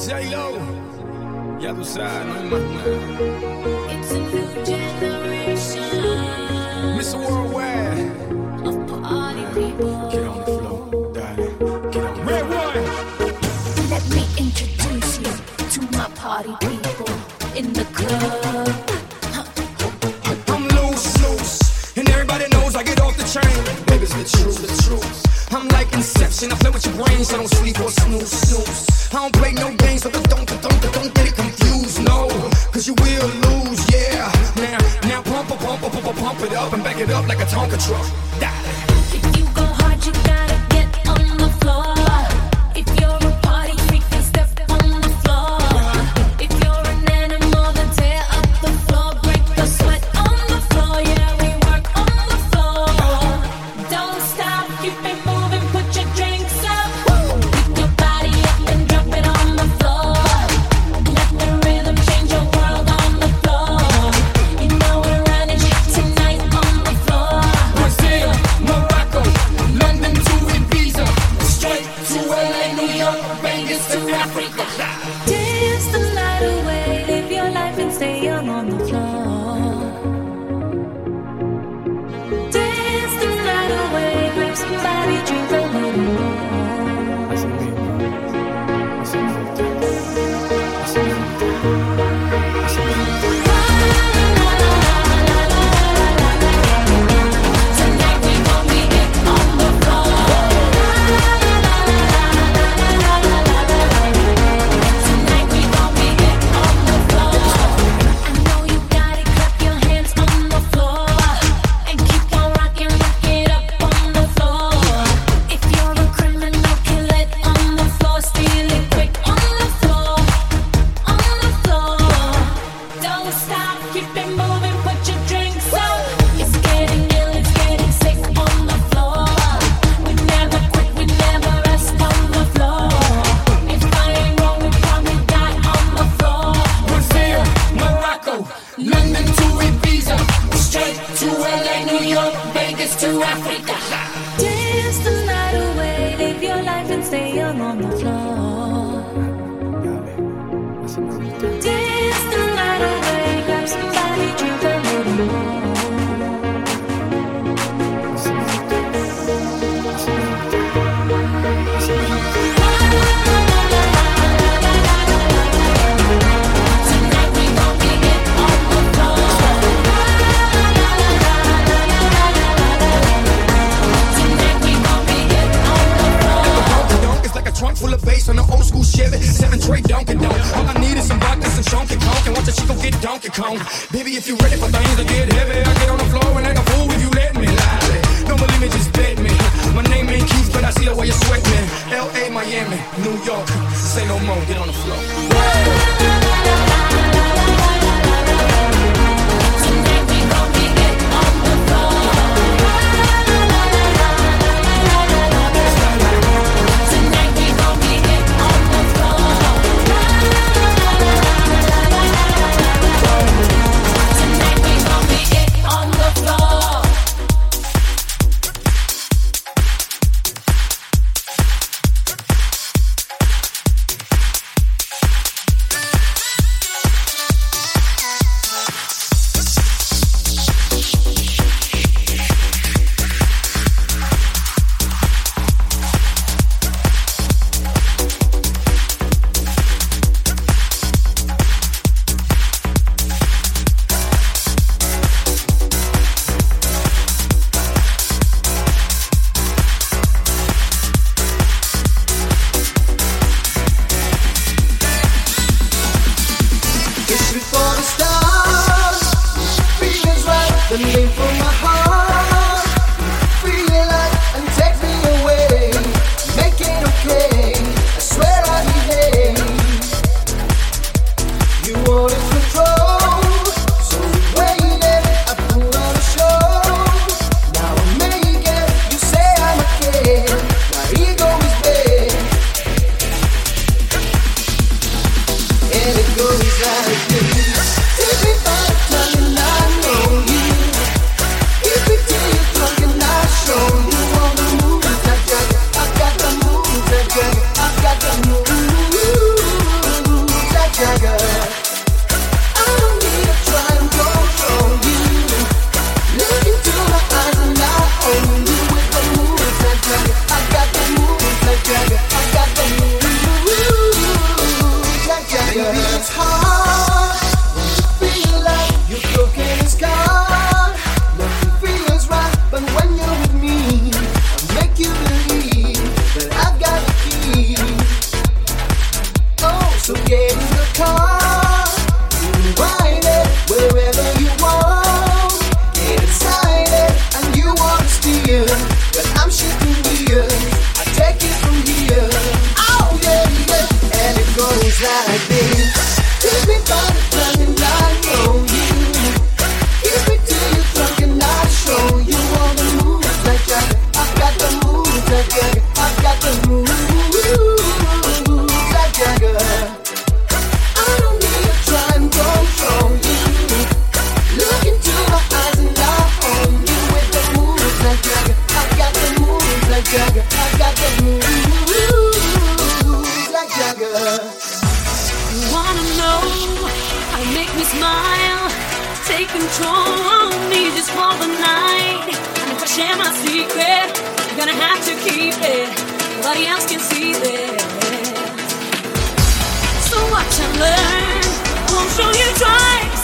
J-Lo, ya tú sabes, no más nada. It's a new generation Mr. Worldwide, of party people. get on the floor, darling, get on the RedOne, Let me introduce you to my party people in the club. I'm loose, loose, and everybody knows I get off the train. Baby, it's the truth, the truth. I'm like Inception, I play with your brains, I don't sleep or snooze, snooze. I don't play no so don't, don't, don't, don't get it confused, no. Cause you will lose, yeah. Now, now pump, pump, pump, pump, pump it up and back it up like a Tonka truck. Darling. África. Dance an old school Chevy. Seven tray Donkey Donk. All I need is some vodka, some Chunky Conk, and watch a chico get Donkey Kong. Baby, if you ready for things to get heavy, I get on the floor and act a fool if you let me. Lie. Don't believe me, just bet me. My name ain't Keith, but I see the way you sweat me. L.A., Miami, New York. Say no more, get on the floor. And take me away. Make it okay. I swear I behave. You want to control. So when you I pull out a show. Now I'm making. You say I'm okay. My ego is baked. And it goes like this. Take control. Oh, Need just for the night. And if I share my secret, you're gonna have to keep it. Nobody else can see this. So watch and learn. Won't show you twice.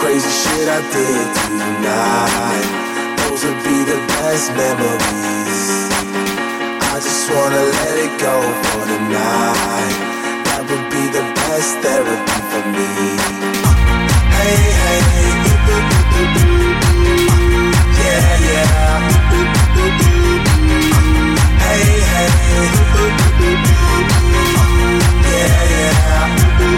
Crazy shit I did tonight. Those will be the best memories. I just wanna let it go for the night. That would be the best therapy for me. Hey, hey, hey. Yeah, yeah. Hey, hey. Yeah, yeah.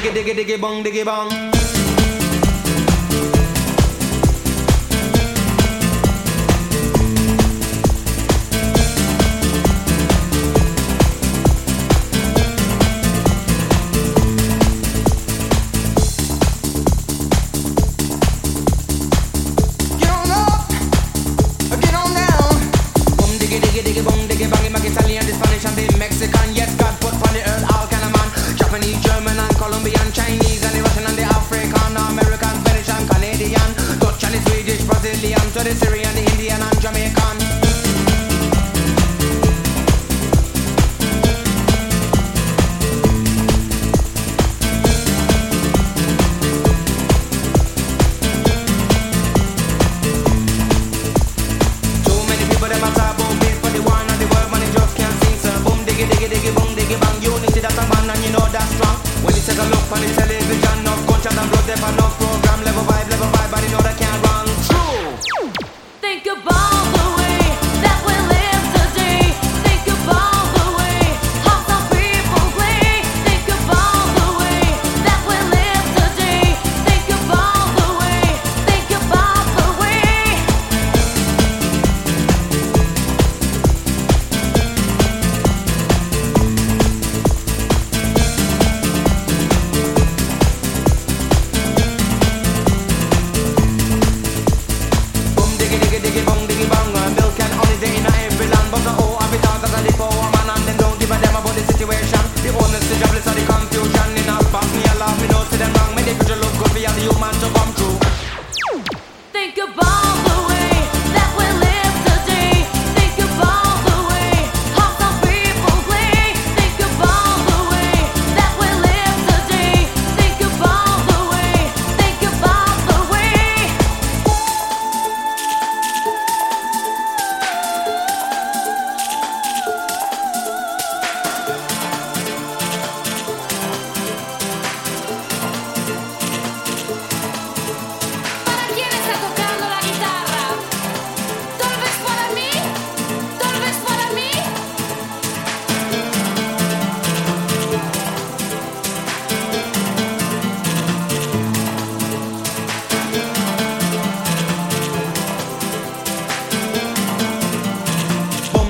diggy diggy diggy bong diggy bong. Italian, the Spanish and the Mexican. Yes, God put on the earth all kind of man. Japanese, German Colombian, Chinese and the Russian and the African, American, Spanish and Canadian, Dutch and the Swedish, Brazilian, to the Syrian,